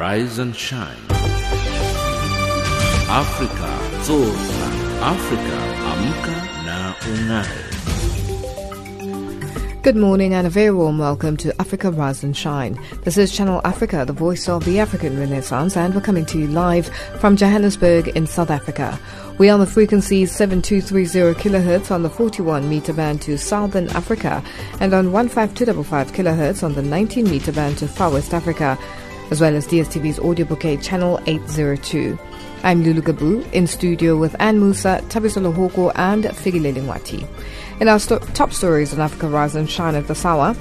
Rise and shine. Afrika zorka. Afrika amka na ungae. Good morning and a very warm welcome to Africa Rise and Shine. This is Channel Africa, the voice of the African Renaissance, and we're coming to you live from Johannesburg in South Africa. We are on the frequency 7230 kHz on the 41 meter band to Southern Africa and on 15255 kHz on the 19 meter band to Far West Africa, as well as DSTV's audio bouquet channel 802. I'm Lulu Gabu in studio with Anne Musa, Tabisola Hoko, and Figilele Wati. In our sto- top stories on Africa Rise and Shine at the Sawa,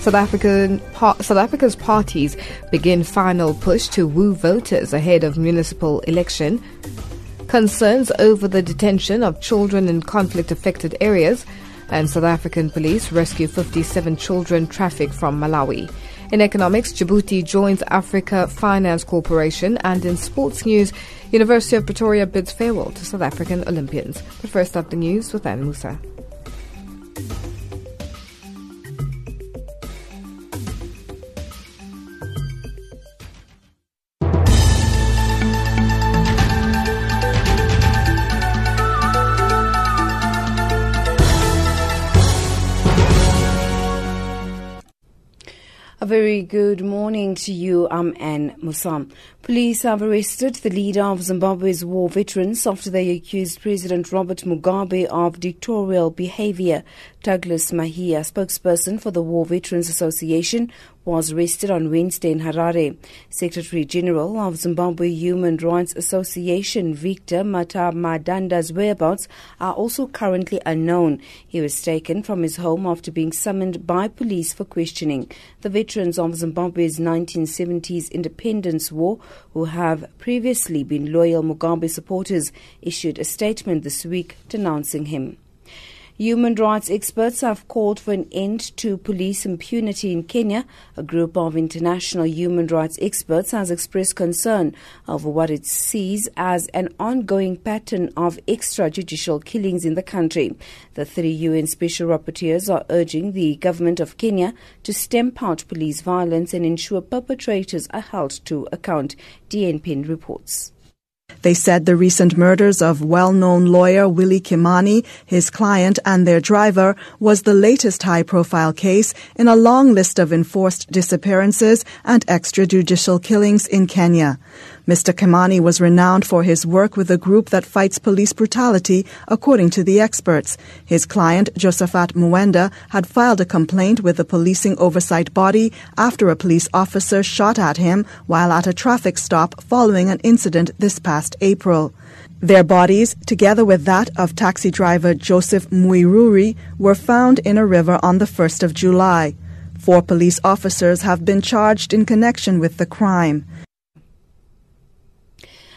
South, African, par- South Africa's parties begin final push to woo voters ahead of municipal election. Concerns over the detention of children in conflict affected areas. And South African police rescue 57 children trafficked from Malawi. In economics, Djibouti joins Africa Finance Corporation. And in sports news, University of Pretoria bids farewell to South African Olympians. But first up, the news with Anne Musa. A very good morning to you. Um, I'm Anne Musam. Police have arrested the leader of Zimbabwe's war veterans after they accused President Robert Mugabe of dictatorial behavior. Douglas Mahiya, spokesperson for the War Veterans Association, was arrested on Wednesday in Harare. Secretary General of Zimbabwe Human Rights Association, Victor Matemadanda's whereabouts are also currently unknown. He was taken from his home after being summoned by police for questioning. The veterans of Zimbabwe's 1970s independence war, who have previously been loyal Mugabe supporters, issued a statement this week denouncing him. Human rights experts have called for an end to police impunity in Kenya. A group of international human rights experts has expressed concern over what it sees as an ongoing pattern of extrajudicial killings in the country. The three UN special rapporteurs are urging the government of Kenya to stamp out police violence and ensure perpetrators are held to account. DNPN reports. They said the recent murders of well-known lawyer Willie Kimani, his client and their driver was the latest high-profile case in a long list of enforced disappearances and extrajudicial killings in Kenya. Mr. Kimani was renowned for his work with a group that fights police brutality, according to the experts. His client, Josephat Muwenda, had filed a complaint with the policing oversight body after a police officer shot at him while at a traffic stop following an incident this past April. Their bodies, together with that of taxi driver Joseph Muiruri, were found in a river on the 1st of July. Four police officers have been charged in connection with the crime.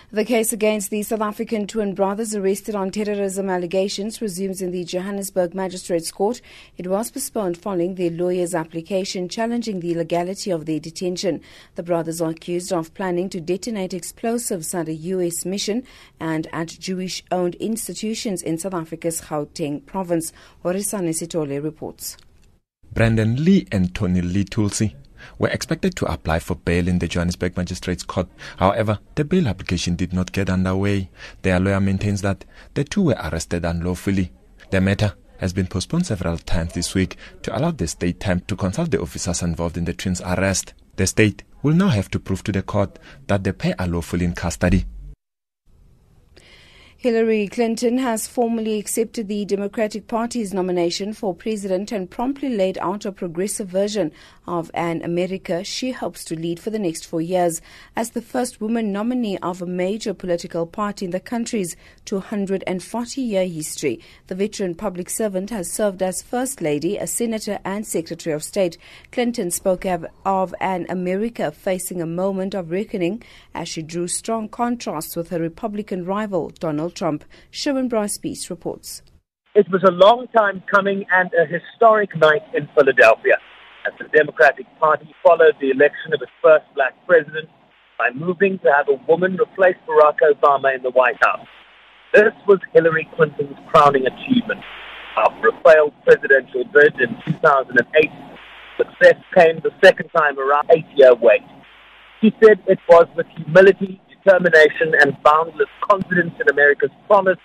The case against the South African twin brothers arrested on terrorism allegations resumes in the Johannesburg Magistrates Court. It was postponed following their lawyer's application challenging the legality of their detention. The brothers are accused of planning to detonate explosives at a U.S. mission and at Jewish owned institutions in South Africa's Gauteng province. Horisane Sitole reports. Brandon Lee and Tony Lee Thulsie were expected to apply for bail in the Johannesburg Magistrates Court. However, the bail application did not get underway. Their lawyer maintains that the two were arrested unlawfully. The matter has been postponed several times this week to allow the state time to consult the officers involved in the twins' arrest. The state will now have to prove to the court that the pair are lawfully in custody. Hillary Clinton has formally accepted the Democratic Party's nomination for president and promptly laid out a progressive version of an America she hopes to lead for the next four years as the first woman nominee of a major political party in the country's 240 year history. The veteran public servant has served as First Lady, a Senator, and Secretary of State. Clinton spoke of an America facing a moment of reckoning as she drew strong contrasts with her Republican rival, Donald Trump. Sherwin Bryce Pease reports. It was a long time coming and a historic night in Philadelphia as the Democratic Party followed the election of its first black president by moving to have a woman replace Barack Obama in the White House. This was Hillary Clinton's crowning achievement. After a failed presidential bid in 2008, success came the second time around eight-year wait. She said it was with humility, determination, and boundless confidence in America's promise,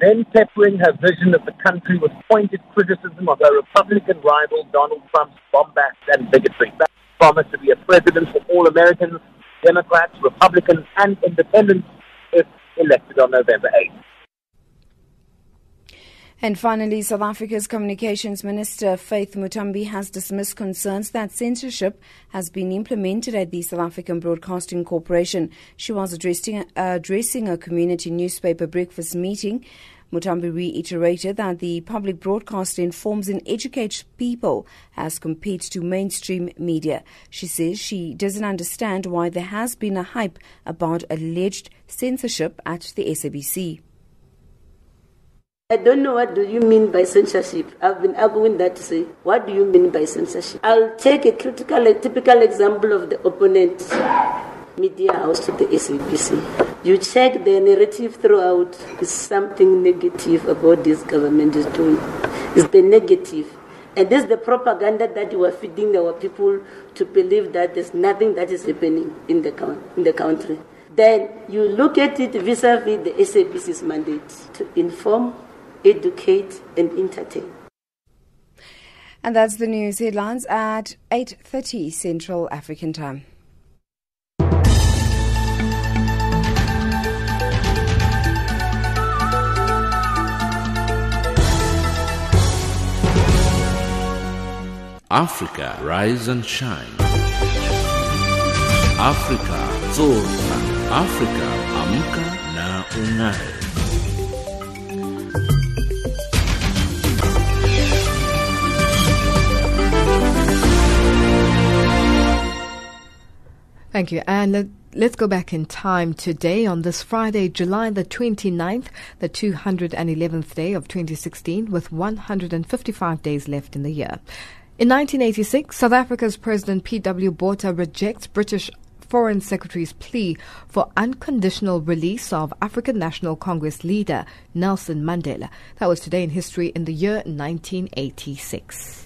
then peppering her vision of the country with pointed criticism of her Republican rival Donald Trump's bombast and bigotry. That promise to be a president for all Americans, Democrats, Republicans, and independents if elected on November 8th. And finally, South Africa's Communications Minister Faith Muthambi has dismissed concerns that censorship has been implemented at the South African Broadcasting Corporation. She was addressing, uh, addressing a community newspaper breakfast meeting. Muthambi reiterated that the public broadcaster informs and educates people as compared to mainstream media. She says she doesn't understand why there has been a hype about alleged censorship at the SABC. I don't know what do you mean by censorship. I've been arguing that to say, what do you mean by censorship? I'll take a critical, a typical example of the opponent media house to the SABC. You check the narrative throughout is something negative about this government is doing. It's the negative. And this is the propaganda that you are feeding our people to believe that there's nothing that is happening in the, in the country. Then you look at it vis-a-vis the SABC's mandate to inform, educate, and entertain. And that's the news headlines at 8:30 Central African Time. Africa, rise and shine. Africa, zorka. Africa, amka na ungae. Thank you. And let's go back in time today on this Friday, July the 29th, the 211th day of 2016, with 155 days left in the year. In 1986, South Africa's President P.W. Botha rejects British Foreign Secretary's plea for unconditional release of African National Congress leader Nelson Mandela. That was today in history in the year 1986.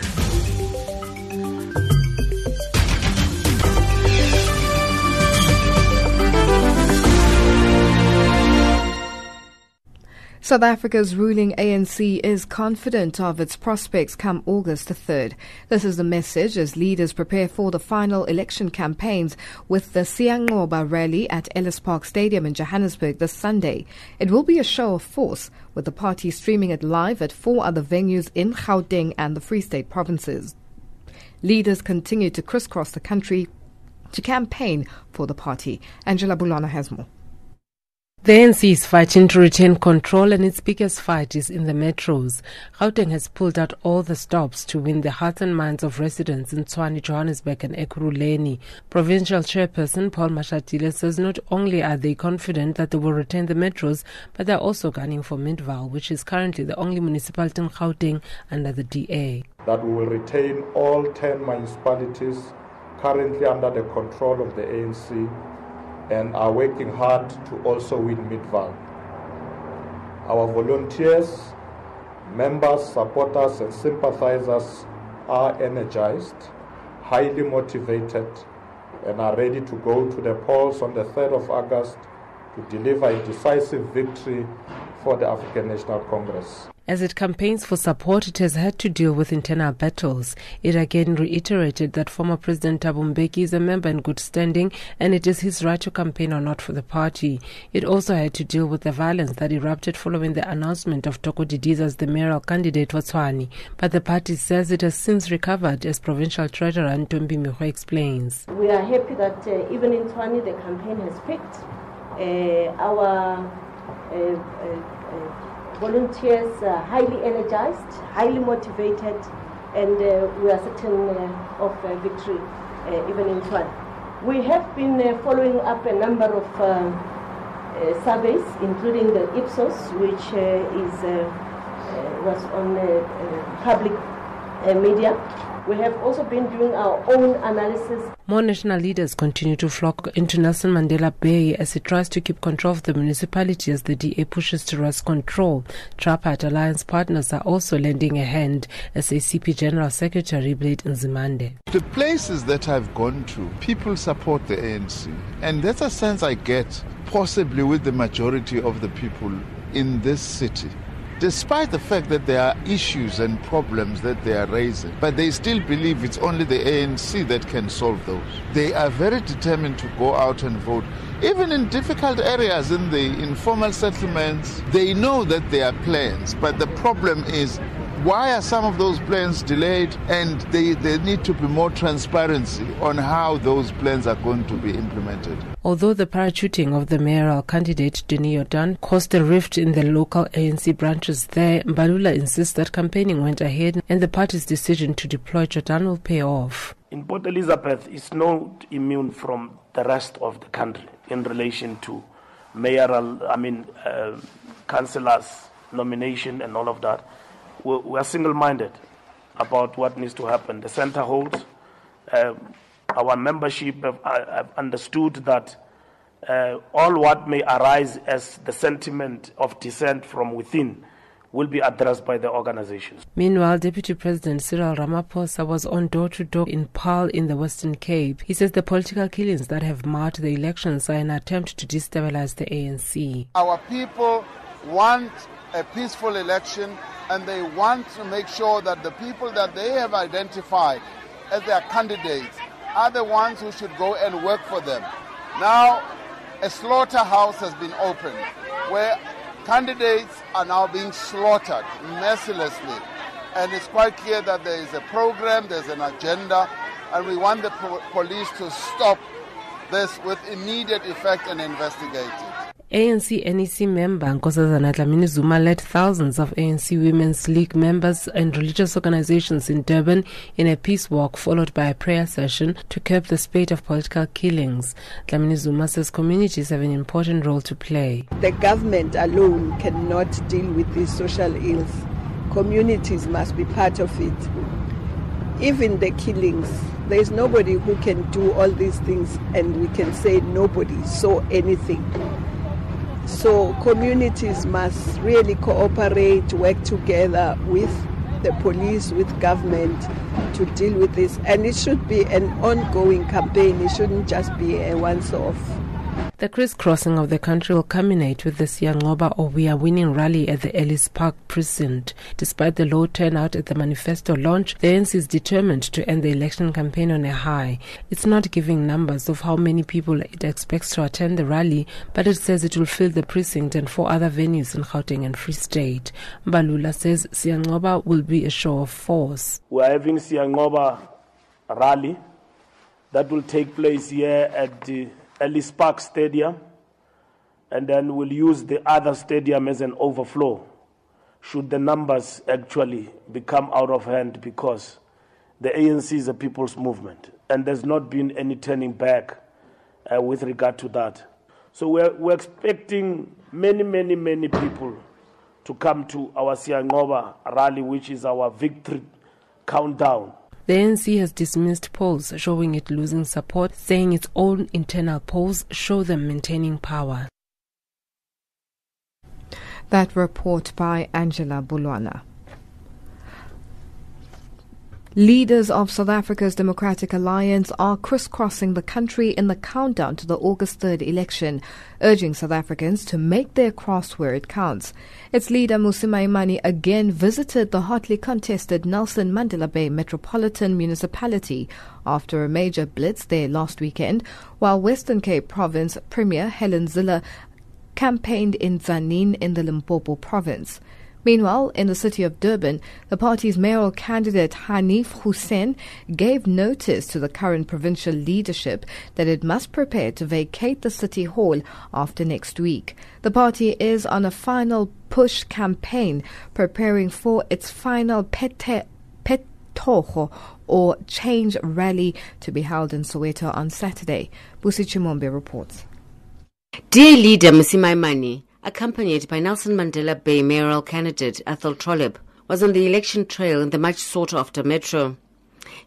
South Africa's ruling ANC is confident of its prospects come August the 3rd. This is the message as leaders prepare for the final election campaigns with the Siyanqoba rally at Ellis Park Stadium in Johannesburg this Sunday. It will be a show of force with the party streaming it live at four other venues in Gauteng and the Free State provinces. Leaders continue to crisscross the country to campaign for the party. Angela Bulana has more. The ANC is fighting to retain control and its biggest fight is in the metros. Gauteng has pulled out all the stops to win the hearts and minds of residents in Tshwane, Johannesburg and Ekurhuleni. Provincial Chairperson Paul Mashatile says not only are they confident that they will retain the metros, but they're also gunning for Midvaal, which is currently the only municipality in Gauteng under the DA. That we will retain all 10 municipalities currently under the control of the ANC and are working hard to also win Midvaal. Our volunteers, members, supporters, and sympathizers are energized, highly motivated, and are ready to go to the polls on the 3rd of August to deliver a decisive victory for the African National Congress. As it campaigns for support, it has had to deal with internal battles. It again reiterated that former President Thabo Mbeki is a member in good standing and it is his right to campaign or not for the party. It also had to deal with the violence that erupted following the announcement of Thoko Didiza as the mayoral candidate for Tshwane. But the party says it has since recovered, as provincial treasurer Ntombi Mekgwe explains. We are happy that uh, even in Tshwane the campaign has picked. Uh, our uh, uh, uh volunteers are highly energized, highly motivated, and uh, we are certain uh, of uh, victory uh, even in Tshwane. We have been uh, following up a number of surveys, including the Ipsos, which is was on public media, We have also been doing our own analysis. More national leaders continue to flock into Nelson Mandela Bay as it tries to keep control of the municipality as the DA pushes to wrest control. Tripartite Alliance partners are also lending a hand, as ACP General Secretary Blade Nzimande. The places that I've gone to, people support the ANC. And that's a sense I get, possibly with the majority of the people in this city despite the fact that there are issues and problems that they are raising. But they still believe it's only the ANC that can solve those. They are very determined to go out and vote. Even in difficult areas in the informal settlements, they know that there are plans, but the problem is why are some of those plans delayed? And they, there need to be more transparency on how those plans are going to be implemented. Although the parachuting of the mayoral candidate, Danny Jordaan, caused a rift in the local ANC branches there, Mbalula insists that campaigning went ahead and the party's decision to deploy Jordaan will pay off. In Port Elizabeth it's not immune from the rest of the country in relation to mayoral, I mean, uh, councillors nomination and all of that we are single minded about what needs to happen. The center holds. Uh, our membership have, uh, have understood that uh, all what may arise as the sentiment of dissent from within will be addressed by the organizations. Meanwhile, Deputy President Cyril Ramaphosa was on door to door in Paarl in the Western Cape. He says the political killings that have marred the elections are an attempt to destabilize the ANC. Our people want a peaceful election and they want to make sure that the people that they have identified as their candidates are the ones who should go and work for them. Now, a slaughterhouse has been opened where candidates are now being slaughtered mercilessly. And it's quite clear that there is a program, there's an agenda, and we want the po- police to stop this with immediate effect and investigate it. ANC NEC member Nkosazana Dlamini Zuma led thousands of ANC Women's League members and religious organizations in Durban in a peace walk followed by a prayer session to curb the spate of political killings. Dlamini Zuma says communities have an important role to play. The government alone cannot deal with these social ills. Communities must be part of it. Even the killings, there is nobody who can do all these things and we can say nobody saw anything so communities must really cooperate, work together with the police, with government to deal with this. And it should be an ongoing campaign. It shouldn't just be a once off. The crisscrossing of the country will culminate with the Siyanqoba or We Are Winning rally at the Ellis Park precinct. Despite the low turnout at the manifesto launch, the ANC is determined to end the election campaign on a high. It's not giving numbers of how many people it expects to attend the rally, but it says it will fill the precinct and four other venues in Gauteng and Free State. Mbalula says Siyanqoba will be a show of force. We are having Siyanqoba rally that will take place here at the Ellis Park Stadium, and then we'll use the other stadium as an overflow should the numbers actually become out of hand because the ANC is a people's movement and there's not been any turning back uh, with regard to that. So we're, we're expecting many, many, many people to come to our Siyanqoba rally, which is our victory countdown. The ANC has dismissed polls showing it losing support, saying its own internal polls show them maintaining power. That report by Angela Bulwana. Leaders of South Africa's Democratic Alliance are crisscrossing the country in the countdown to the August 3rd election, urging South Africans to make their cross where it counts. Its leader Mmusi Maimane again visited the hotly contested Nelson Mandela Bay Metropolitan Municipality after a major blitz there last weekend, while Western Cape Province Premier Helen Zille campaigned in Tzaneen in the Limpopo province. Meanwhile, in the city of Durban, the party's mayoral candidate Hanif Hoosen gave notice to the current provincial leadership that it must prepare to vacate the city hall after next week. The party is on a final push campaign preparing for its final pete, Phetogo or change rally to be held in Soweto on Saturday. Busi Chimombe reports. DA leader Mmusi Maimane, accompanied by Nelson Mandela Bay mayoral candidate Athol Trollope, was on the election trail in the much sought after metro.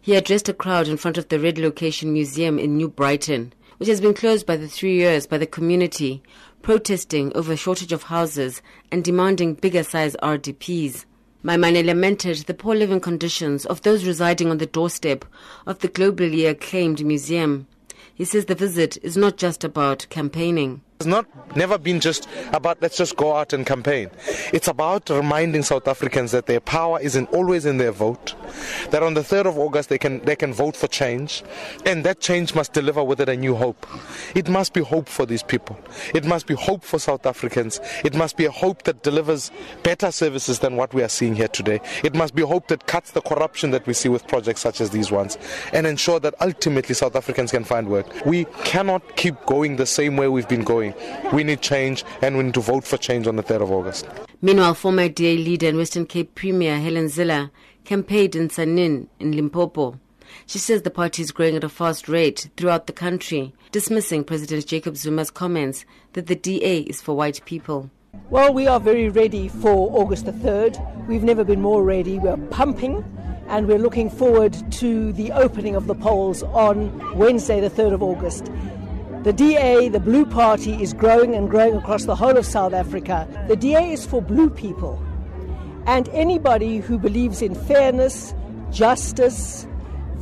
He addressed a crowd in front of the Red Location Museum in New Brighton, which has been closed by the three years by the community, protesting over a shortage of houses and demanding bigger size RDPs. Maimane lamented the poor living conditions of those residing on the doorstep of the globally acclaimed museum. He says the visit is not just about campaigning. It's not never been just about let's just go out and campaign. It's about reminding South Africans that their power isn't always in their vote. That on the 3rd of August they can they can vote for change, and that change must deliver with it a new hope. It must be hope for these people. It must be hope for South Africans. It must be a hope that delivers better services than what we are seeing here today. It must be hope that cuts the corruption that we see with projects such as these ones, and ensure that ultimately South Africans can find work. We cannot keep going the same way we've been going. We need change and we need to vote for change on the 3rd of August. Meanwhile, former DA leader and Western Cape Premier Helen Zille campaigned in Tzaneen in Limpopo. She says the party is growing at a fast rate throughout the country, dismissing President Jacob Zuma's comments that the DA is for white people. Well, we are very ready for August the 3rd. We've never been more ready. We're pumping and we're looking forward to the opening of the polls on Wednesday, the 3rd of August. The DA, the Blue Party, is growing and growing across the whole of South Africa. The DA is for blue people. And anybody who believes in fairness, justice,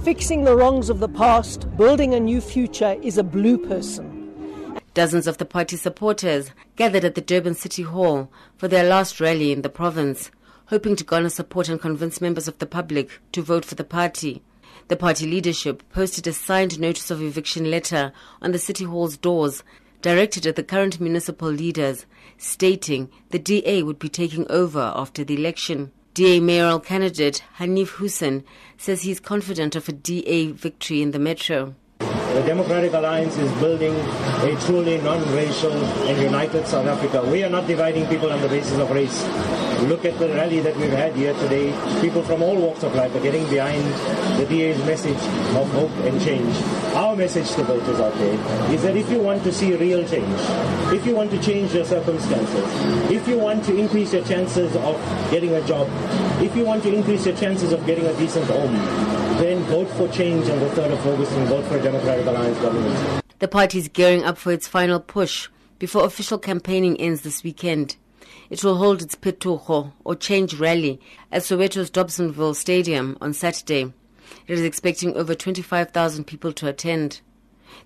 fixing the wrongs of the past, building a new future is a blue person. Dozens of the party supporters gathered at the Durban City Hall for their last rally in the province, hoping to garner support and convince members of the public to vote for the party. The party leadership posted a signed notice of eviction letter on the City Hall's doors directed at the current municipal leaders, stating the DA would be taking over after the election. DA mayoral candidate Hanif Hoosen says he is confident of a DA victory in the metro. The Democratic Alliance is building a truly non-racial and united South Africa. We are not dividing people on the basis of race. Look at the rally that we've had here today. People from all walks of life are getting behind the DA's message of hope and change. Our message to voters out there is that if you want to see real change, if you want to change your circumstances, if you want to increase your chances of getting a job, if you want to increase your chances of getting a decent home, then vote for change on the 3rd of August and vote for a Democratic Alliance government. The party is gearing up for its final push before official campaigning ends this weekend. It will hold its Phetogo or Change rally at Soweto's Dobsonville Stadium on Saturday. It is expecting over 25,000 people to attend.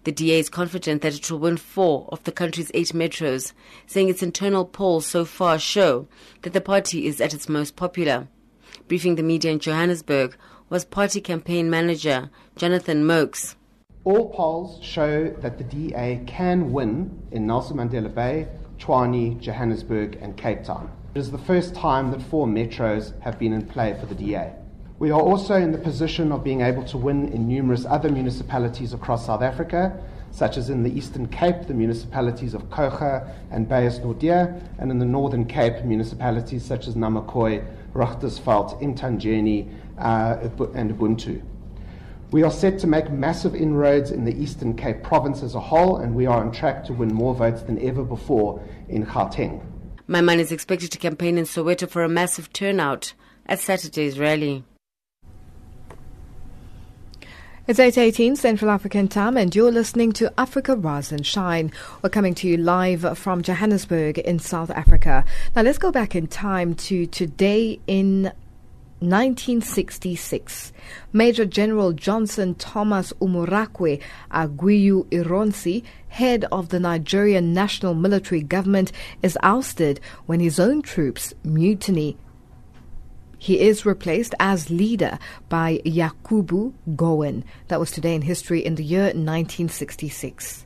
The DA is confident that it will win four of the country's eight metros, saying its internal polls so far show that the party is at its most popular. Briefing the media in Johannesburg was party campaign manager Jonathan Moakes. All polls show that the DA can win in Nelson Mandela Bay, Tshwane, Johannesburg, and Cape Town. It is the first time that four metros have been in play for the DA. We are also in the position of being able to win in numerous other municipalities across South Africa, such as in the Eastern Cape, the municipalities of Kouga and Beyers-Naudé, and in the Northern Cape, municipalities such as Nama Khoi, Richtersveld, Mthanjeni, uh, and Ubuntu. We are set to make massive inroads in the Eastern Cape province as a whole, and we are on track to win more votes than ever before in Gauteng. Maimane is expected to campaign in Soweto for a massive turnout at Saturday's rally. It's 8.18 Central African time and you're listening to Africa Rise and Shine. We're coming to you live from Johannesburg in South Africa. Now let's go back in time to today in 1966, Major General Johnson Thomas Umunnakwe Aguiyi Ironsi, head of the Nigerian National Military Government, is ousted when his own troops mutiny. He is replaced as leader by Yakubu Gowon. That was today in history in the year 1966.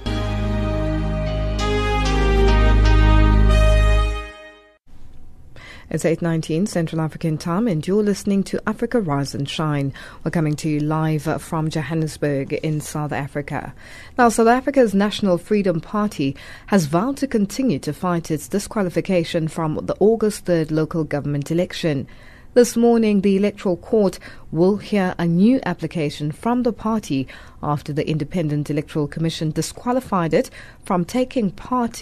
It's 8.19 Central African time and you're listening to Africa Rise and Shine. We're coming to you live from Johannesburg in South Africa. Now, South Africa's National Freedom Party has vowed to continue to fight its disqualification from the August 3rd local government election. This morning, the Electoral Court will hear a new application from the party after the Independent Electoral Commission disqualified it from taking part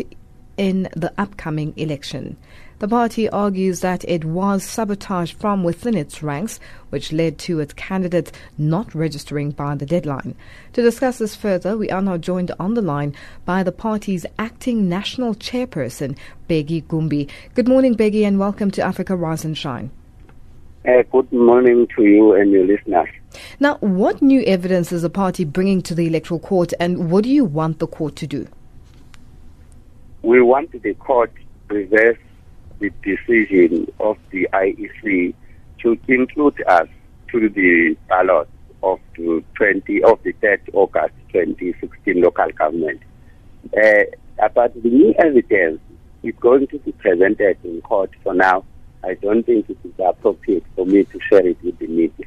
in the upcoming election. The party argues that it was sabotaged from within its ranks, which led to its candidates not registering by the deadline. To discuss this further, we are now joined on the line by the party's acting national chairperson, Bheki Gumbi. Good morning, Bheki, and welcome to Africa Rise and Shine. Uh, good morning to you and your listeners. Now, what new evidence is the party bringing to the Electoral Court, and what do you want the court to do? We want the court to reverse the decision of the IEC to include us to the ballot of the 20 of the 3rd August 2016 local government. Uh, about the new evidence is going to be presented in court for now. I don't think it is appropriate for me to share it with the media.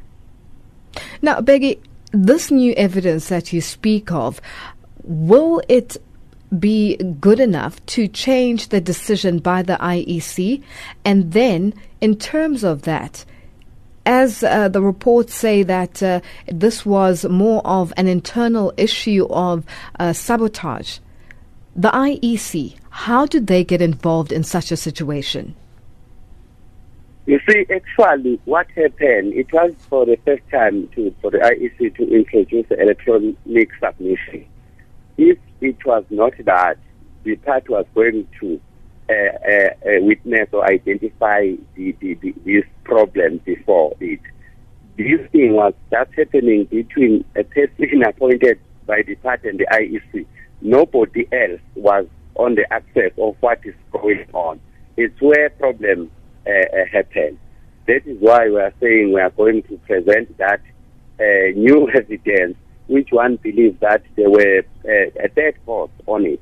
Now, Bheki, this new evidence that you speak of, will it be good enough to change the decision by the IEC? And then, in terms of that, as uh, the reports say that uh, this was more of an internal issue of uh, sabotage, the IEC, how did they get involved in such a situation? You see, actually, what happened, it was for the first time to, for the IEC to introduce electronic submission. If it was not that the party was going to uh, uh, uh, witness or identify the, the, the, this problem before it. This thing was just happening between a person appointed by the party and the IEC. Nobody else was on the access of what is going on. It's where problems uh, uh, happen. That is why we are saying we are going to present that uh, new evidence which one believes that there were uh, a third force on it.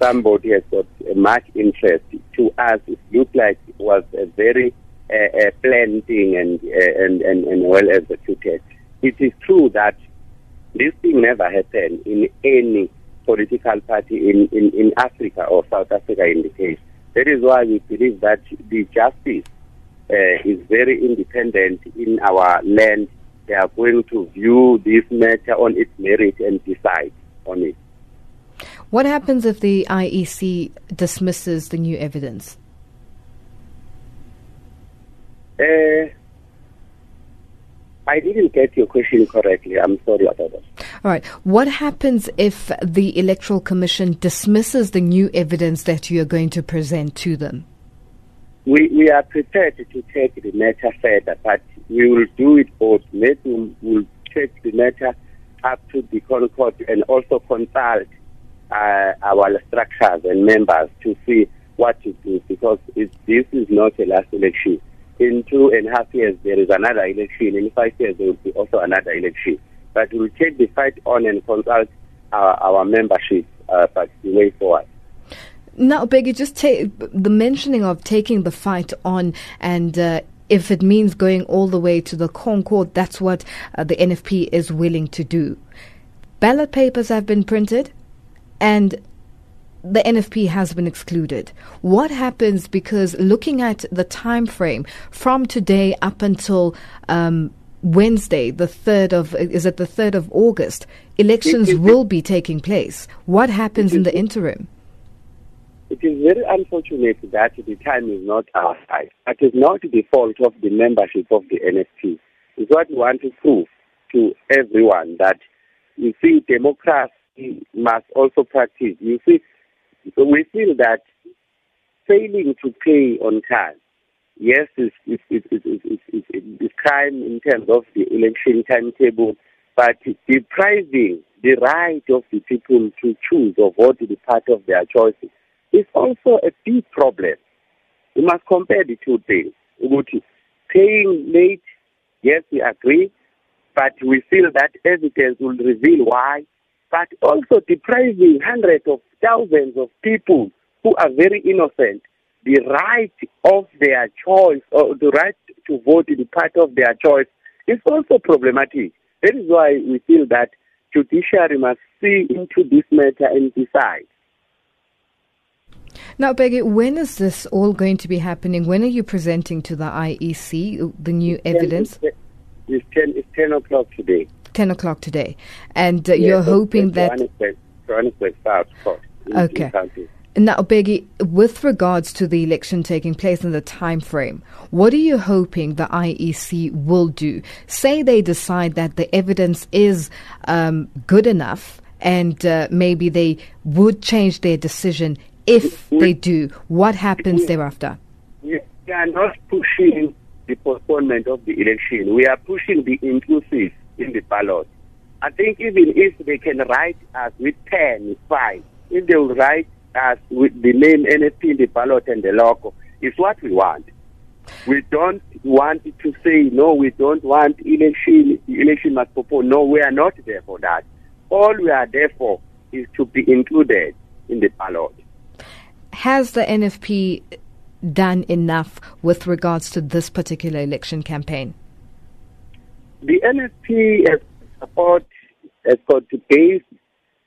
Somebody has got a much interest. To us, it looked like it was a very uh, planned thing and, uh, and, and, and well executed. It is true that this thing never happened in any political party in, in, in Africa or South Africa in the case. That is why we believe that the justice uh, is very independent in our land they are going to view this matter on its merit and decide on it. What happens if the IEC dismisses the new evidence? Uh, I didn't get your question correctly. I'm sorry about that. All right. What happens if the Electoral Commission dismisses the new evidence that you are going to present to them? We, we are prepared to take the matter further, but we will do it both. Maybe we'll take the matter up to the ConCourt and also consult uh, our structures and members to see what to do because this is not a last election. In two and a half years, there is another election. In five years, there will be also another election. But we'll take the fight on and consult our, our membership, uh, but the way forward. Now, Bheki, just take the mentioning of taking the fight on and uh, if it means going all the way to the ConCourt, that's what uh, the NFP is willing to do. Ballot papers have been printed and the NFP has been excluded. What happens because looking at the time frame from today up until um, Wednesday, the third of is it the third of August? Elections will be taking place. What happens in the interim? It is very unfortunate that the time is not our side. It is not the fault of the membership of the NFP. It's what we want to prove to everyone that you see democracy must also practice. You see, we feel that failing to pay on time, yes, is is is is, is, is crime in terms of the election timetable, but depriving the right of the people to choose or vote the party of their choices is also a big problem. We must compare the two things. Paying late, yes, we agree, but we feel that evidence will reveal why. But also depriving hundreds of thousands of people who are very innocent the right of their choice or the right to vote in part of their choice is also problematic. That is why we feel that judiciary must see into this matter and decide. Now, Bheki, when is this all going to be happening? When are you presenting to the IEC the new evidence? It's 10, it's 10 o'clock today. 10 o'clock today. And uh, Yes, you're hoping that. Johannesburg, Johannesburg South Court. in- in Okay. Now, Bheki, with regards to the election taking place in the time frame, what are you hoping the IEC will do? Say they decide that the evidence is um, good enough, and uh, maybe they would change their decision. If they do, what happens thereafter? We we are not pushing the postponement of the election. We are pushing the inclusive in the ballot. I think even if they can write us with 10, it's fine. If they will write us with the name NFP in the ballot and the logo, it's what we want. We don't want to say, no, we don't want election, the election must postpone. No, we are not there for that. All we are there for is to be included in the ballot. Has the NFP done enough with regards to this particular election campaign? The NFP has support has got to base.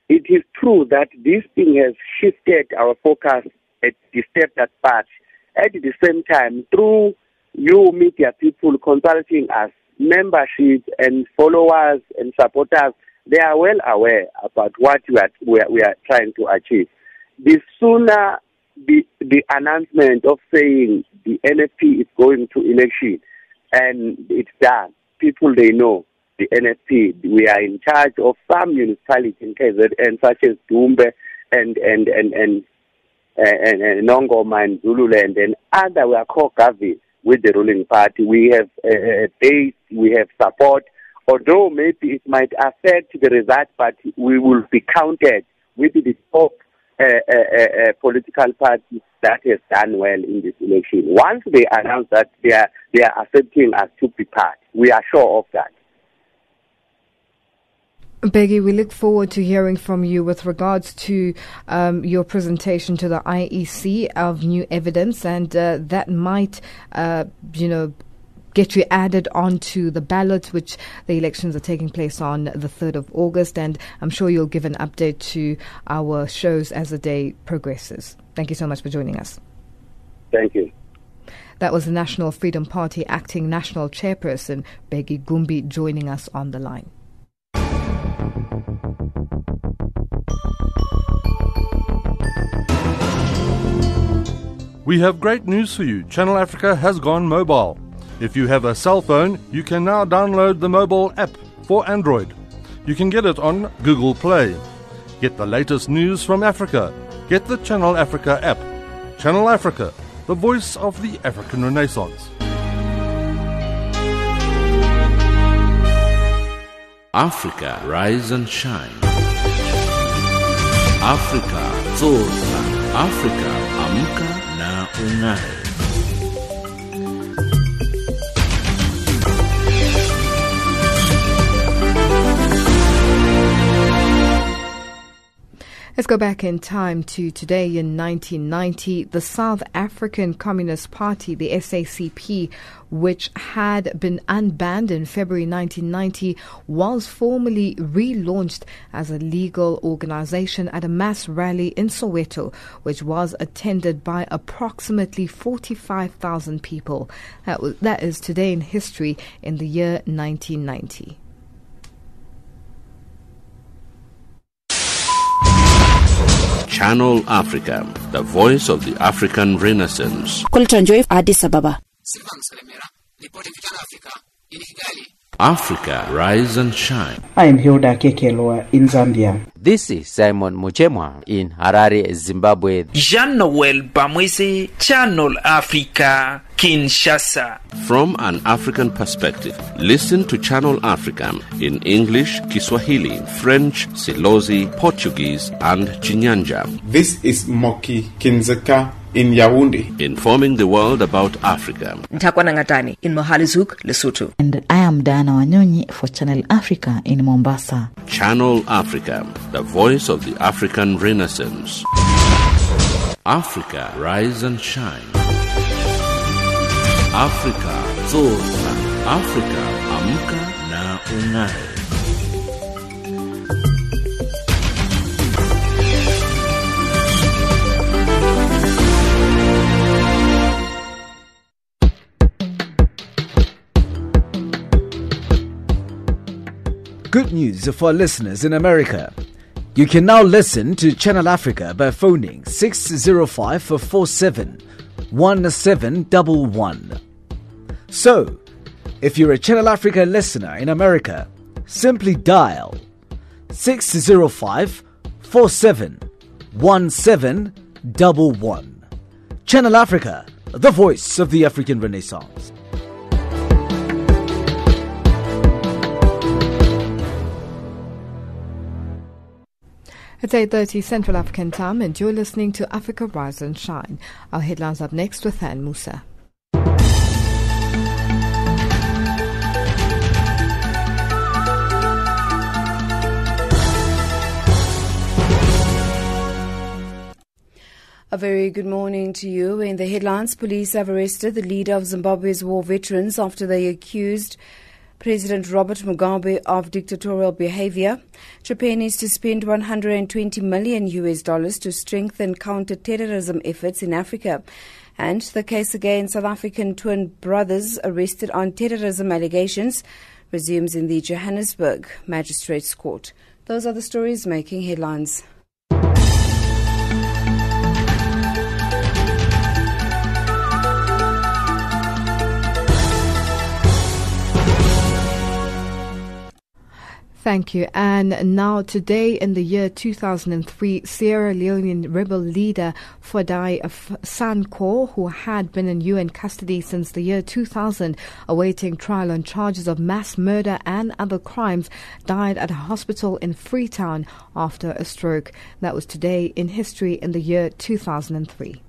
It is true that this thing has shifted our focus at the step that path. At the same time, through you media people consulting us, membership and followers and supporters, they are well aware about what we are, we are, we are trying to achieve. The sooner the, the announcement of saying the NFP is going to election and it's done, people they know the NFP. We are in charge of some municipalities in KZN, such as Dumbe and and and and and, and Nongoma and Zululand and other. We are co-governed with the ruling party. We have a, base. We have support. Although maybe it might affect the result, but we will be counted with the top uh, uh, political party that has done well in this election. Once they announce that they are they are accepting us to be part, we are sure of that. Bheki, we look forward to hearing from you with regards to um, your presentation to the IEC of new evidence, and uh, that might, uh, you know, get you added onto the ballot, which the elections are taking place on the 3rd of August. And I'm sure you'll give an update to our shows as the day progresses. Thank you so much for joining us. Thank you. That was the National Freedom Party acting national chairperson, Bheki Gumbi, joining us on the line. We have great news for you. Channel Africa has gone mobile. If you have a cell phone, you can now download the mobile app for Android. You can get it on Google Play. Get the latest news from Africa. Get the Channel Africa app. Channel Africa, the voice of the African Renaissance. Africa, rise and shine. Africa, zorka. Africa, amka na ung'are. Let's go back in time to today in 1990. The South African Communist Party, the SACP, which had been unbanned in February 1990, was formally relaunched as a legal organization at a mass rally in Soweto, which was attended by approximately 45,000 people. That, was, that is today in history in the year 1990. Channel Africa, the voice of the African Renaissance. Colton Joy, Addis Ababa. Africa, rise and shine. I am Hilda Kekelwa in Zambia. This is Simon Muchemwa in Harare, Zimbabwe. Jean-Noel Bamwese, Channel Africa, Kinshasa. From an African perspective, listen to Channel Africa in English, Kiswahili, French, Silozi, Portuguese, and Chinyanja. This is Moki Kindzeka in Yaoundé. Informing the world about Africa. Ntakwana Ngatani in Mohale's Hoek, Lesotho. And I am Diana Wanyonyi for Channel Africa in Mombasa. Channel Africa, the voice of the African Renaissance. Africa, rise and shine. Africa, zorka. Africa, amka na ungae. Good news for listeners in America. You can now listen to Channel Africa by phoning 605 47 1711. So, if you're a Channel Africa listener in America, simply dial 605 47 1711. Channel Africa, the voice of the African Renaissance. It's 8.30 Central African Time and you're listening to Africa Rise and Shine. Our headlines up next with Ann Musa. A very good morning to you. In the headlines, police have arrested the leader of Zimbabwe's war veterans after they accused President Robert Mugabe of dictatorial behavior. Japan is to spend 120 million US dollars to strengthen counter-terrorism efforts in Africa. And the case against South African twin brothers arrested on terrorism allegations resumes in the Johannesburg Magistrates Court. Those are the stories making headlines. Thank you. And now, today in the year 2003, Sierra Leonean rebel leader Foday Sankoh, who had been in UN custody since the year 2000, awaiting trial on charges of mass murder and other crimes, died at a hospital in Freetown after a stroke. That was today in history in the year 2003.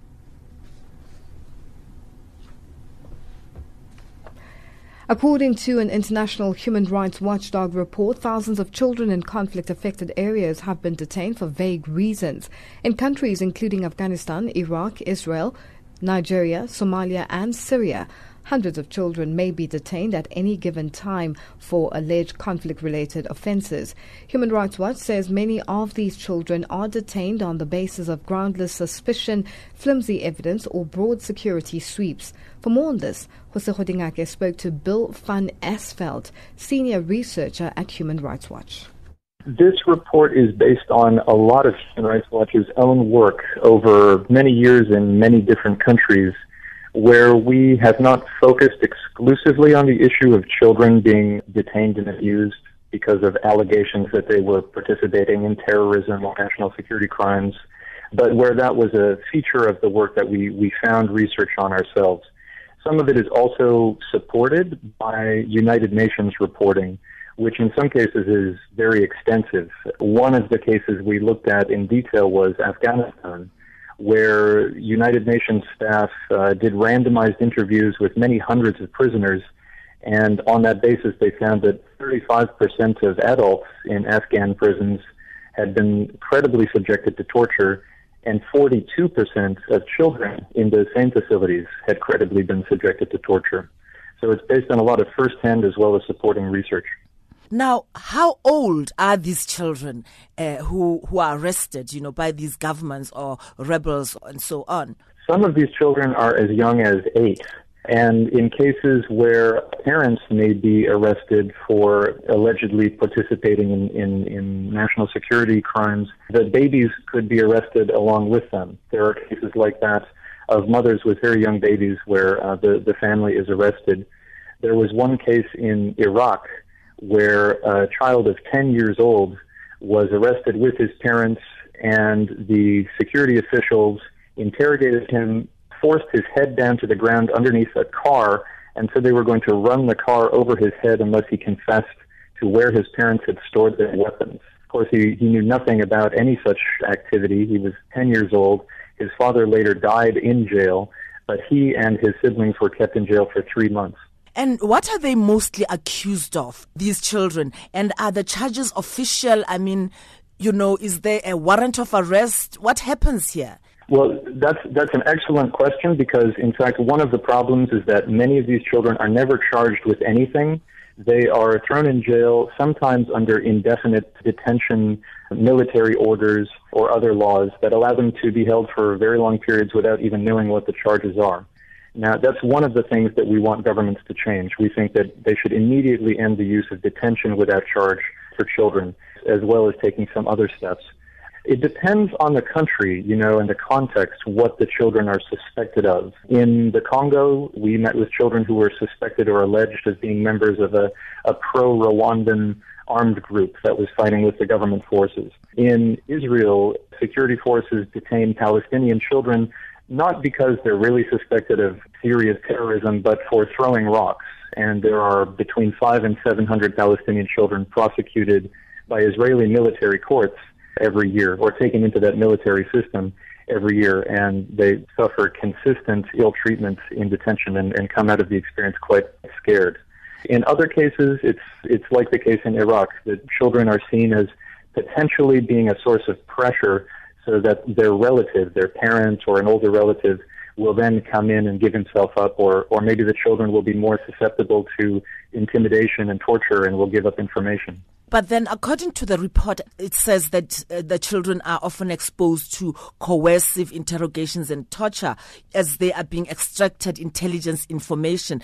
According to an international human rights watchdog report, thousands of children in conflict affected areas have been detained for vague reasons. In countries including Afghanistan, Iraq, Israel, Nigeria, Somalia, and Syria, Hundreds of children may be detained at any given time for alleged conflict related offences. Human Rights Watch says many of these children are detained on the basis of groundless suspicion, flimsy evidence, or broad security sweeps. For more on this, Kgosigo Dingake spoke to Bill van Esveld, senior researcher at Human Rights Watch. This report is based on a lot of Human Rights Watch's own work over many years in many different countries where we have not focused exclusively on the issue of children being detained and abused because of allegations that they were participating in terrorism or national security crimes, but where that was a feature of the work that we, we found research on ourselves. Some of it is also supported by United Nations reporting, which in some cases is very extensive. One of the cases we looked at in detail was Afghanistan where United Nations staff uh, did randomized interviews with many hundreds of prisoners. And on that basis, they found that 35% of adults in Afghan prisons had been credibly subjected to torture, and 42% of children in those same facilities had credibly been subjected to torture. So it's based on a lot of firsthand as well as supporting research. Now, how old are these children uh, who who are arrested, you know, by these governments or rebels and so on? Some of these children are as young as eight. And in cases where parents may be arrested for allegedly participating in, in, in, national security crimes, the babies could be arrested along with them. There are cases like that of mothers with very young babies where uh, the, the family is arrested. There was one case in Iraq where a child of 10 years old was arrested with his parents, and the security officials interrogated him, forced his head down to the ground underneath a car, and said they were going to run the car over his head unless he confessed to where his parents had stored their weapons. Of course, he, he knew nothing about any such activity. He was 10 years old. His father later died in jail, but he and his siblings were kept in jail for three months. And what are they mostly accused of, these children? And are the charges official? I mean, you know, is there a warrant of arrest? What happens here? Well, that's that's an excellent question because, in fact, one of the problems is that many of these children are never charged with anything. They are thrown in jail, sometimes under indefinite detention, military orders, or other laws that allow them to be held for very long periods without even knowing what the charges are. Now, that's one of the things that we want governments to change. We think that they should immediately end the use of detention without charge for children, as well as taking some other steps. It depends on the country, you know, and the context, what the children are suspected of. In the Congo, we met with children who were suspected or alleged as being members of a, a pro-Rwandan armed group that was fighting with the government forces. In Israel, security forces detained Palestinian children not because they're really suspected of serious terrorism, but for throwing rocks. And there are between five and 700 Palestinian children prosecuted by Israeli military courts every year or taken into that military system every year and they suffer consistent ill treatment in detention and, and come out of the experience quite scared. In other cases, it's, it's like the case in Iraq that children are seen as potentially being a source of pressure so that their relative, their parent or an older relative, will then come in and give himself up, or, or maybe the children will be more susceptible to intimidation and torture and will give up information. But then, according to the report, it says that uh, the children are often exposed to coercive interrogations and torture as they are being extracted intelligence information.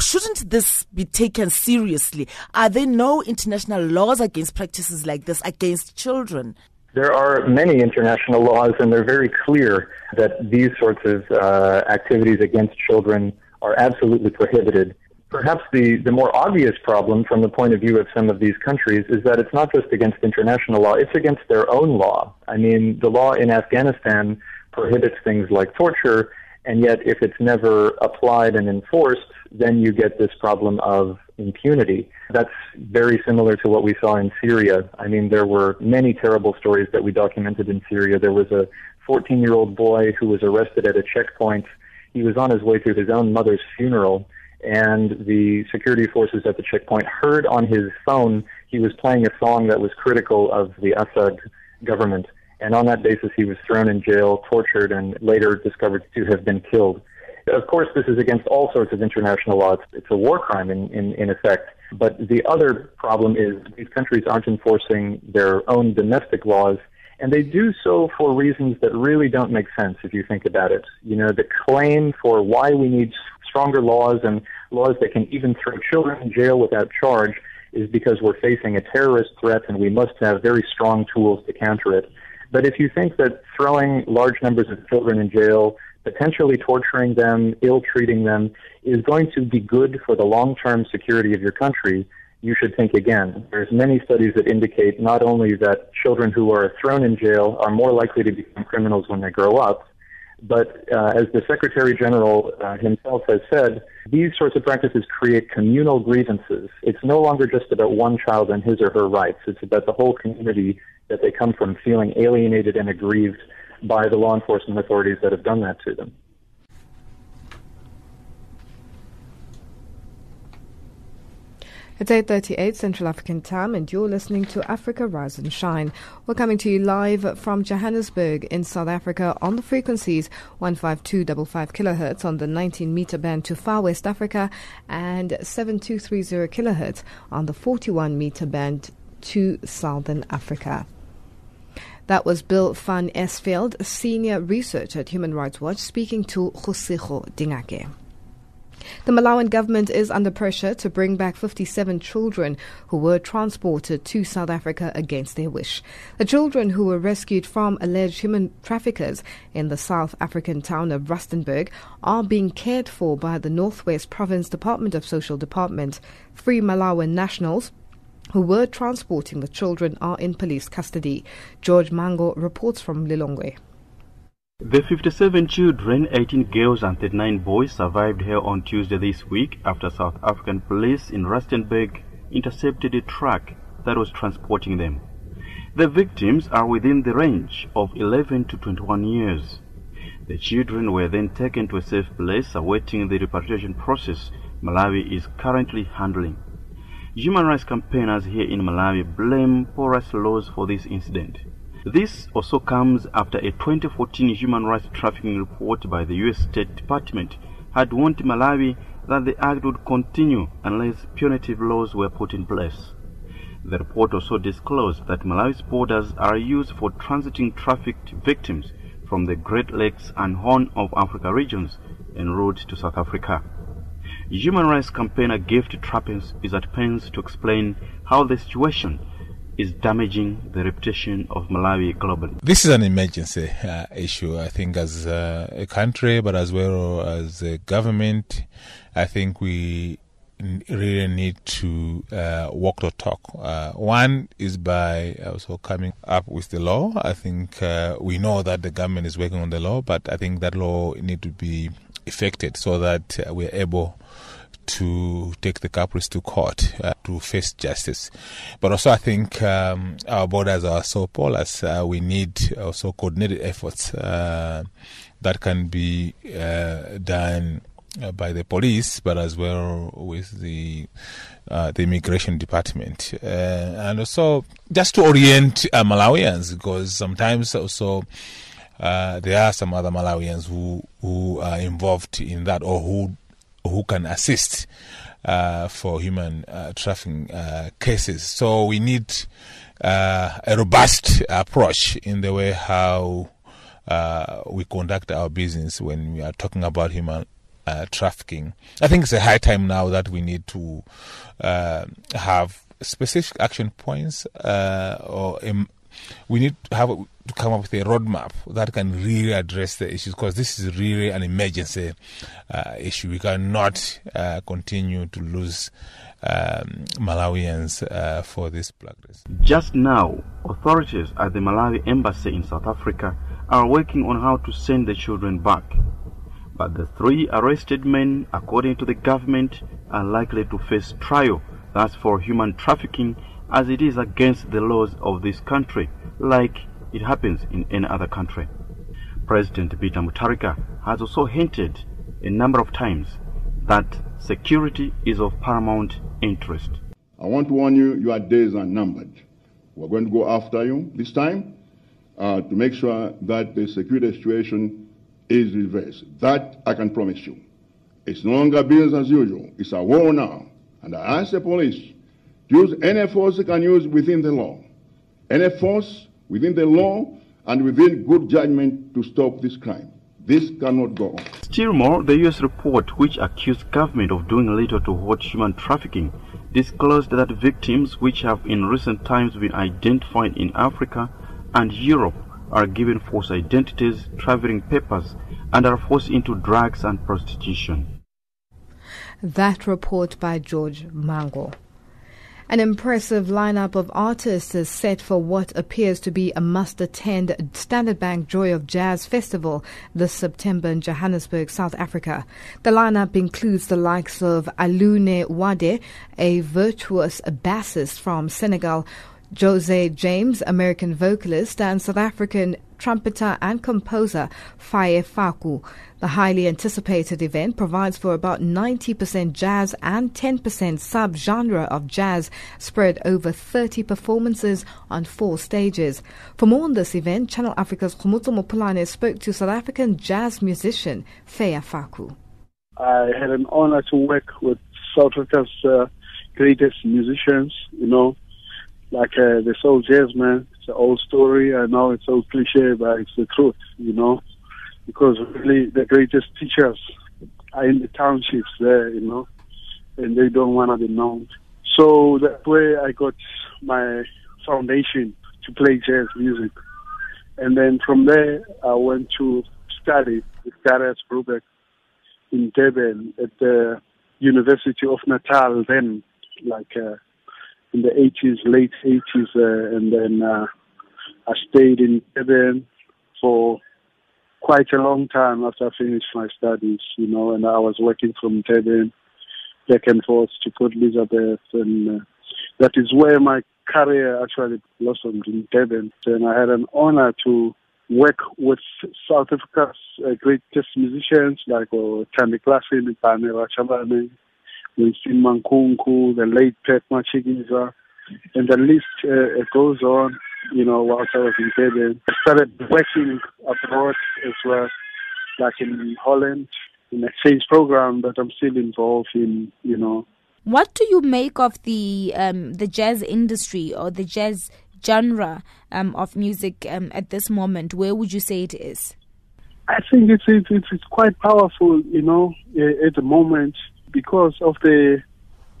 Shouldn't this be taken seriously? Are there no international laws against practices like this against children? There are many international laws, and they're very clear that these sorts of uh, activities against children are absolutely prohibited perhaps the, the more obvious problem from the point of view of some of these countries is that it's not just against international law, it's against their own law. I mean, the law in Afghanistan prohibits things like torture, and yet if it's never applied and enforced, then you get this problem of impunity. That's very similar to what we saw in Syria. I mean, there were many terrible stories that we documented in Syria. There was a 14 year old boy who was arrested at a checkpoint. He was on his way to his own mother's funeral and the security forces at the checkpoint heard on his phone he was playing a song that was critical of the Assad government. And on that basis, he was thrown in jail, tortured, and later discovered to have been killed. Of course, this is against all sorts of international law. It's, it's a war crime in, in, in effect. But the other problem is these countries aren't enforcing their own domestic laws, and they do so for reasons that really don't make sense if you think about it. You know, the claim for why we need stronger laws and laws that can even throw children in jail without charge is because we're facing a terrorist threat and we must have very strong tools to counter it. But if you think that throwing large numbers of children in jail, potentially torturing them, ill treating them, is going to be good for the long term security of your country, you should think again. There's many studies that indicate not only that children who are thrown in jail are more likely to become criminals when they grow up, but uh, as the Secretary General uh, himself has said, these sorts of practices create communal grievances. It's no longer just about one child and his or her rights. It's about the whole community that they come from feeling alienated and aggrieved by the law enforcement authorities that have done that to them. It's 8.38 Central African Time and you're listening to Africa Rise and Shine. We're coming to you live from Johannesburg in South Africa on the frequencies 15255 kilohertz on the 19 meter band to far West Africa and 7230 kilohertz on the 41 meter band to Southern Africa. That was Bill van Esveld, senior researcher at Human Rights Watch, speaking to Kgosigo Dingake. The Malawian government is under pressure to bring back 57 children who were transported to South Africa against their wish. The children who were rescued from alleged human traffickers in the South African town of Rustenburg are being cared for by the Northwest Province Department of Social Department. Three Malawian nationals who were transporting the children are in police custody. George Mango reports from Lilongwe. The 57 children, 18 girls and 39 boys survived here on Tuesday this week after South African police in Rustenburg intercepted a truck that was transporting them. The victims are within the range of 11 to 21 years. The children were then taken to a safe place awaiting the repatriation process Malawi is currently handling. Human rights campaigners here in Malawi blame porous laws for this incident. This also comes after a 2014 human rights trafficking report by the U.S. State Department had warned Malawi that the act would continue unless punitive laws were put in place. The report also disclosed that Malawi's borders are used for transiting trafficked victims from the Great Lakes and Horn of Africa regions en route to South Africa. Human rights campaigner Gift Trappings is at pains to explain how the situation is damaging the reputation of Malawi globally. This is an emergency uh, issue, I think, as uh, a country, but as well as a government. I think we really need to uh, walk the talk. Uh, one is by also coming up with the law. I think uh, we know that the government is working on the law, but I think that law need to be effected so that uh, we're able to take the culprits to court uh, to face justice. But also, I think um, our borders are so porous. Uh, we need also coordinated efforts uh, that can be uh, done uh, by the police, but as well with the uh, the immigration department, and also just to orient Malawians, because sometimes also. there are some other Malawians who who are involved in that or who who can assist uh, for human uh, trafficking uh, cases. So we need uh, a robust approach in the way how uh, we conduct our business when we are talking about human uh, trafficking. I think it's a high time now that we need to have specific action points or um, we need to have to come up with a roadmap that can really address the issues because this is really an emergency uh, issue. We cannot uh, continue to lose um, Malawians uh, for this practice. Just now, authorities at the Malawi embassy in South Africa are working on how to send the children back. But the three arrested men, according to the government, are likely to face trial. That's for human trafficking as it is against the laws of this country, like it happens in any other country. President Peter Mutharika has also hinted a number of times that security is of paramount interest. I want to warn you, your days are numbered. We're going to go after you this time uh, to make sure that the security situation is reversed. That I can promise you. It's no longer business as usual. It's a war now. And I ask the police use any force they can use within the law. Any force within the law and within good judgment to stop this crime. This cannot go on. Still more, the U.S. report, which accused government of doing little to halt human trafficking, disclosed that victims which have in recent times been identified in Africa and Europe are given false identities, traveling papers, and are forced into drugs and prostitution. That report by George Mango. An impressive lineup of artists is set for what appears to be a must attend Standard Bank Joy of Jazz Festival this September in Johannesburg, South Africa. The lineup includes the likes of Alune Wade, a virtuous bassist from Senegal, Jose James, American vocalist, and South African trumpeter and composer Feya Faku. The highly anticipated event provides for about 90% jazz and 10% sub-genre of jazz spread over 30 performances on four stages. For more on this event, Channel Africa's Khumuto Mopulane spoke to South African jazz musician Feya Faku. I had an honor to work with South Africa's uh, greatest musicians, you know, like uh, the soul jazz man. An old story. I know it's so cliche, but it's the truth, you know because really the greatest teachers are in the townships there, you know, and they don't want to be known. So that way I got my foundation to play jazz music. And then from there, I went to study with Darius Brubeck in Durban at the University of Natal then, like uh, in the 80s, late 80s. Uh, and then uh, I stayed in Durban for quite a long time after I finished my studies, you know, and I was working from Durban back and forth to Port Elizabeth, and uh, that is where my career actually blossomed in Durban. And I had an honor to work with South Africa's uh, greatest musicians like uh, Thandi Klaasen, Barney Rachabane, Winston Mankunku, the late Pat Matshikiza, and the list uh, goes on. you know, whilst I was in Durban. I started working abroad as well, like in Holland, in a exchange program that I'm still involved in, you know. What do you make of the um, the jazz industry or the jazz genre um, of music um, at this moment? Where would you say it is? I think it's it's it's, it's quite powerful, you know, at the moment because of the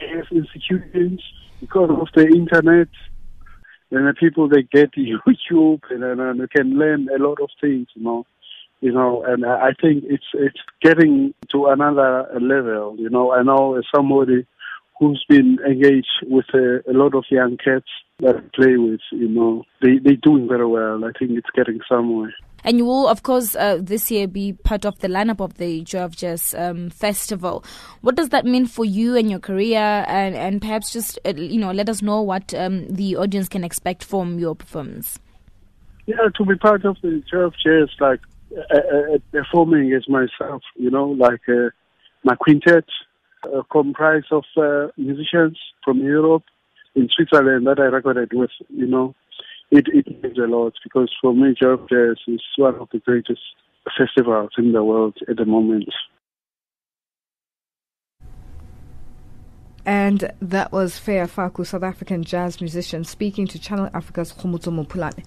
institutions, because of the internet, and the people they get YouTube and, and, and they can learn a lot of things, you know you know, and I think it's it's getting to another level. You know, I know somebody who's been engaged with a, a lot of young cats that I play with. You know, they they're doing very well. I think it's getting somewhere. And you will, of course, uh, this year be part of the lineup of the Joy of Jazz um, festival. What does that mean for you and your career? And, and perhaps just, uh, you know, let us know what um, the audience can expect from your performance. Yeah, to be part of the Joy of Jazz, like uh, uh, performing as myself, you know, like uh, my quintet uh, comprised of uh, musicians from Europe, in Switzerland that I recorded with, you know, it, it means a lot because for me, Joy Jazz is one of the greatest festivals in the world at the moment. And that was Feya Faku, South African jazz musician, speaking to Channel Africa's Mopulane.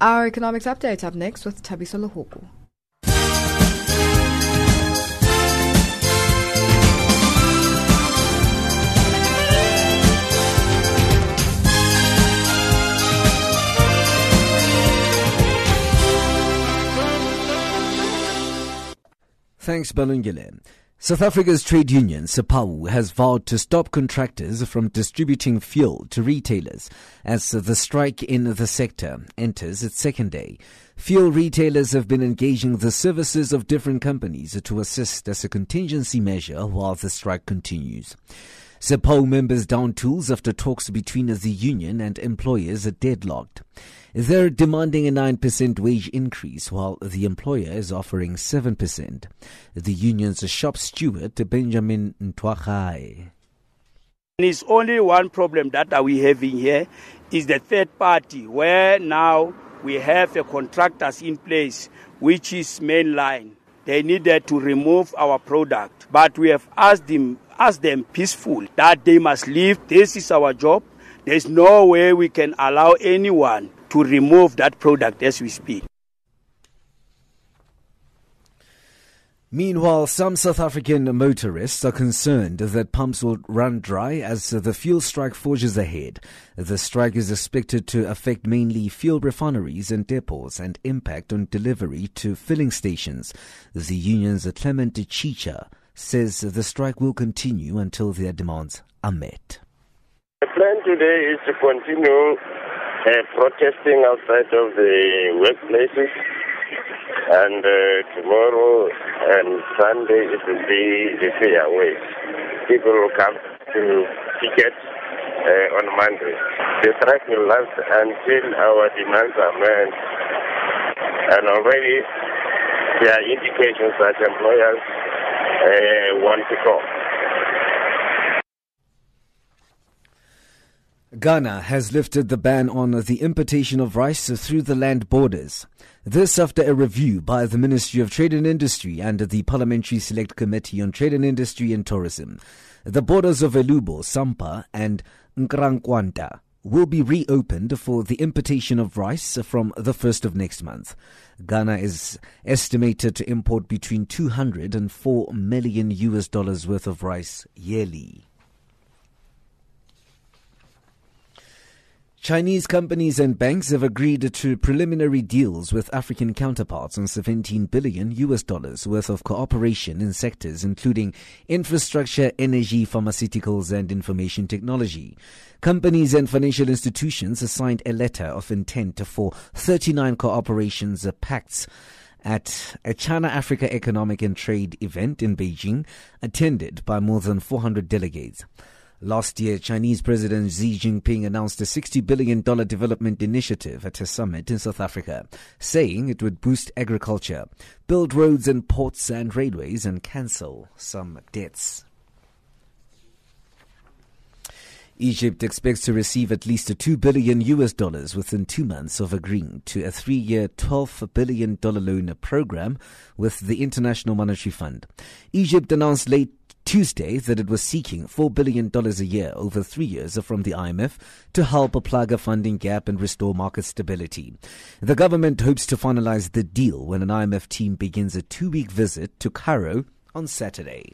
Our economics update up next with Tabiso Lohoku. Thanks, Balungile. South Africa's trade union, SAPAWU, has vowed to stop contractors from distributing fuel to retailers as the strike in the sector enters its second day. Fuel retailers have been engaging the services of different companies to assist as a contingency measure while the strike continues. SAPAWU members down tools after talks between the union and employers are deadlocked. They're demanding a 9% wage increase while the employer is offering 7%. The union's shop steward, Benjamin Ntwagai. There's only one problem that we having here is the third party, where now we have a contractors in place, which is mainline. They needed to remove our product, but we have asked them ask them peaceful that they must leave. This is our job. There's no way we can allow anyone to remove that product as we speak. Meanwhile, some South African motorists are concerned that pumps will run dry as the fuel strike forges ahead. The strike is expected to affect mainly fuel refineries and depots and impact on delivery to filling stations. The union's Clement Chicha says the strike will continue until their demands are met. The plan today is to continue uh, protesting outside of the workplaces, and uh, tomorrow and Sunday it will be the fairway. People will come to picket uh, on Monday. The strike will last until our demands are met, and already there are indications that employers go. Ghana has lifted the ban on the importation of rice through the land borders. This after a review by the Ministry of Trade and Industry and the Parliamentary Select Committee on Trade and Industry and Tourism. The borders of Elubo, Sampa, and Nkrankwanta will be reopened for the importation of rice from the 1st of next month. Ghana is estimated to import between 200 and 4 million US dollars worth of rice yearly. Chinese companies and banks have agreed to preliminary deals with African counterparts on 17 billion US dollars worth of cooperation in sectors including infrastructure, energy, pharmaceuticals, and information technology. Companies and financial institutions signed a letter of intent for 39 cooperations pacts at a China Africa Economic and Trade event in Beijing, attended by more than 400 delegates. Last year, Chinese President Xi Jinping announced a $60 billion development initiative at a summit in South Africa, saying it would boost agriculture, build roads and ports and railways, and cancel some debts. Egypt expects to receive at least a 2 billion US dollars within 2 months of agreeing to a 3-year 12 billion dollar loan program with the International Monetary Fund. Egypt announced late Tuesday that it was seeking $4 billion a year over three years from the IMF to help plug a funding gap and restore market stability. The government hopes to finalize the deal when an IMF team begins a two week visit to Cairo on Saturday.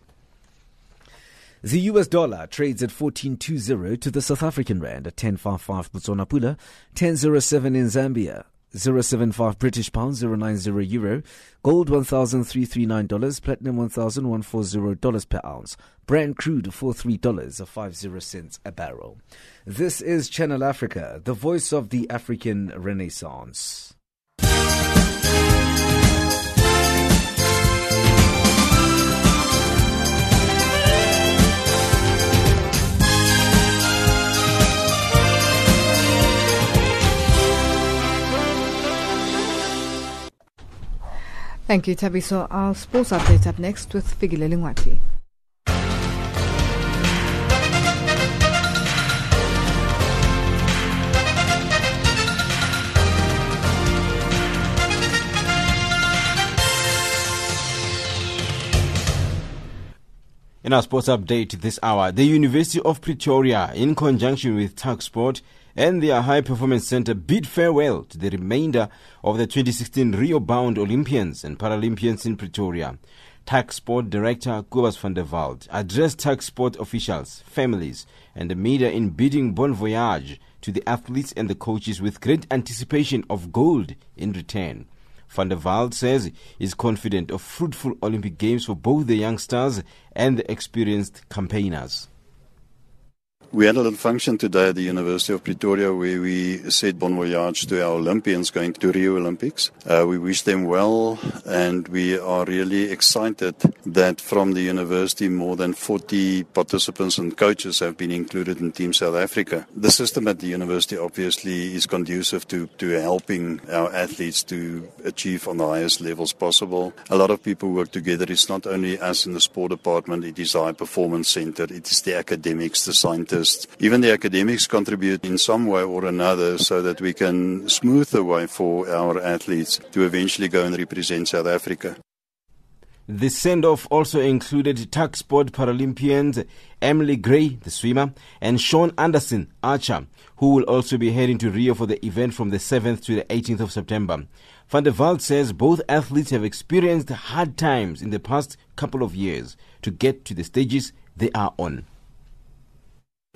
The US dollar trades at 14.20 to the South African rand at 10.55 Botswana Pula, 10.07 in Zambia, 075 British pounds, 090 euro, gold $1,339, platinum $1,140 per ounce, Brent crude $43, 50 cents a barrel. This is Channel Africa, the voice of the African Renaissance. Thank you, Tabiso. Our sports update up next with Figile Lingwati. In our sports update this hour, the University of Pretoria, in conjunction with Sport and their High Performance Center, bid farewell to the remainder of the 2016 Rio bound Olympians and Paralympians in Pretoria. Tuks Sport Director Cobus van der Walt addressed Tuks Sport officials, families, and the media in bidding bon voyage to the athletes and the coaches with great anticipation of gold in return. Van der Walt says he's confident of fruitful Olympic Games for both the young stars and the experienced campaigners. We had a little function today at the University of Pretoria where we said bon voyage to our Olympians going to Rio Olympics. Uh, we wish them well and we are really excited that from the university more than 40 participants and coaches have been included in Team South Africa. The system at the university obviously is conducive to, to helping our athletes to achieve on the highest levels possible. A lot of people work together. It's not only us in the sport department, it is our performance center, it is the academics, the scientists, even the academics contribute in some way or another so that we can smooth the way for our athletes to eventually go and represent South Africa. The send off also included Tuks Sport Paralympians Emily Gray, the swimmer, and Sean Anderson, archer, who will also be heading to Rio for the event from the 7th to the 18th of September. Van der Walt says both athletes have experienced hard times in the past couple of years to get to the stages they are on.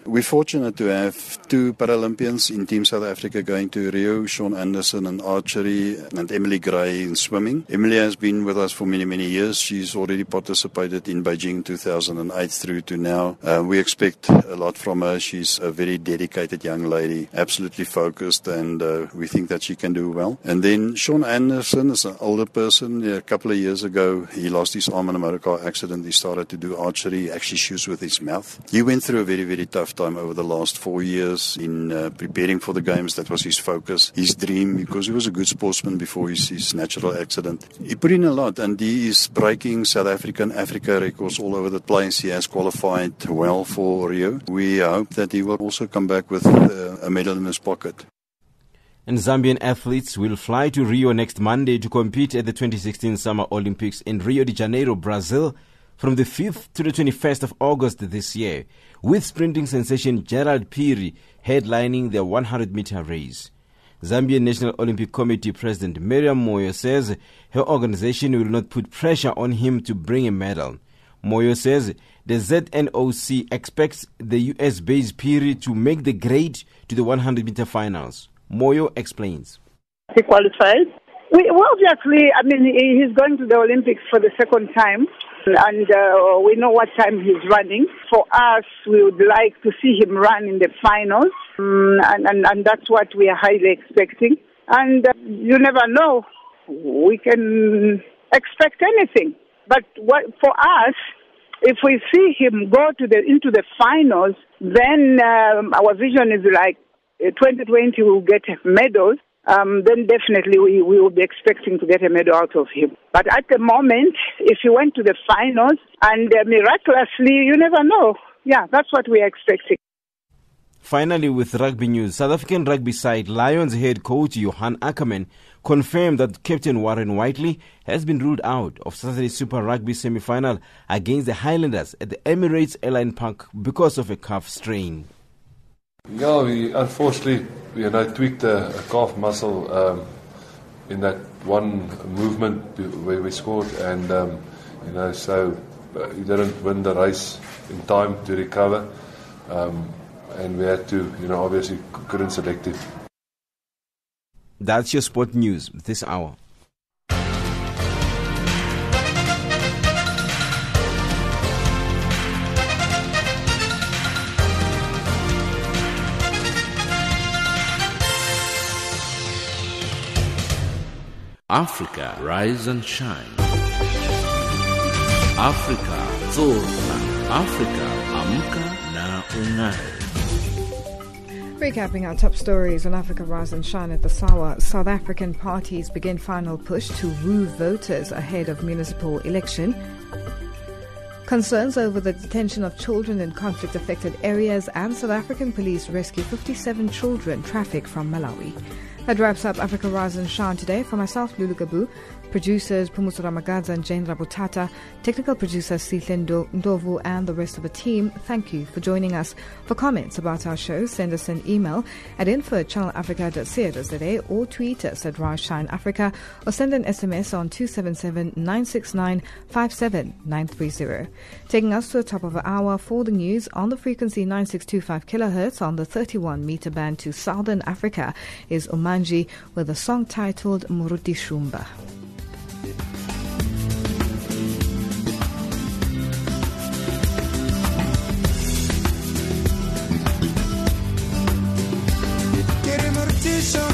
We're fortunate to have two Paralympians in Team South Africa going to Rio, Sean Anderson in archery and Emily Gray in swimming. Emily has been with us for many, many years. She's already participated in Beijing 2008 through to now. Uh, we expect a lot from her. She's a very dedicated young lady, absolutely focused, and uh, we think that she can do well. And then Sean Anderson is an older person. A couple of years ago, he lost his arm in a motor car accident. He started to do archery, he actually shoots with his mouth. He went through a very, very tough time over the last four years in uh, preparing for the games. That was his focus, his dream, because he was a good sportsman before his, his natural accident. He put in a lot, and he is breaking South African Africa records all over the place. He has qualified well for Rio. We hope that he will also come back with uh, a medal in his pocket. And Zambian athletes will fly to Rio next Monday to compete at the 2016 Summer Olympics in Rio de Janeiro, Brazil, from the 5th to the 21st of August this year, with sprinting sensation Gerald Phiri headlining the 100 meter race. Zambian National Olympic Committee President Miriam Moyo says her organization will not put pressure on him to bring a medal. Moyo says the ZNOC expects the US based Phiri to make the grade to the 100 meter finals. Moyo explains. He qualified. We, well, obviously, I mean, he's going to the Olympics for the second time and uh, we know what time he's running. For us, we would like to see him run in the finals, um, and, and, and that's what we are highly expecting. And uh, you never know, we can expect anything. But what, for us, if we see him go to the into the finals, then um, our vision is like 2020 uh, will get medals um, then definitely we, we will be expecting to get a medal out of him. But at the moment, if he went to the finals and uh, miraculously, you never know. Yeah, that's what we are expecting. Finally, with rugby news, South African rugby side Lions head coach Johan Ackermann confirmed that captain Warren Whiteley has been ruled out of Saturday's Super Rugby semi-final against the Highlanders at the Emirates Airline Park because of a calf strain. Yeah, we unfortunately, you know, tweaked a, a calf muscle um, in that one movement where we scored, and um, you know, so uh, he didn't win the race in time to recover. Um, and we had to, you know, obviously couldn't select it. That's your sport news this hour. Africa, rise and shine. Africa, zorka. Africa, amka na unai. Recapping our top stories on Africa Rise and Shine at the SAWA, South African parties begin final push to woo voters ahead of municipal election. Concerns over the detention of children in conflict affected areas and South African police rescue 57 children trafficked from Malawi. That wraps up Africa Rise and Shine today. For myself, Lulu Gabu, Producers Pumuso Ramagadza and Jane Rabutata, technical producer Sihle Ndovu and the rest of the team, thank you for joining us. For comments about our show, send us an email at info or tweet us at Rise Africa or send an SMS on 277 969 57930. Taking us to the top of the hour for the news on the frequency 9625 kHz on the 31 meter band to Southern Africa is Omanji with a song titled Muruti Shumba.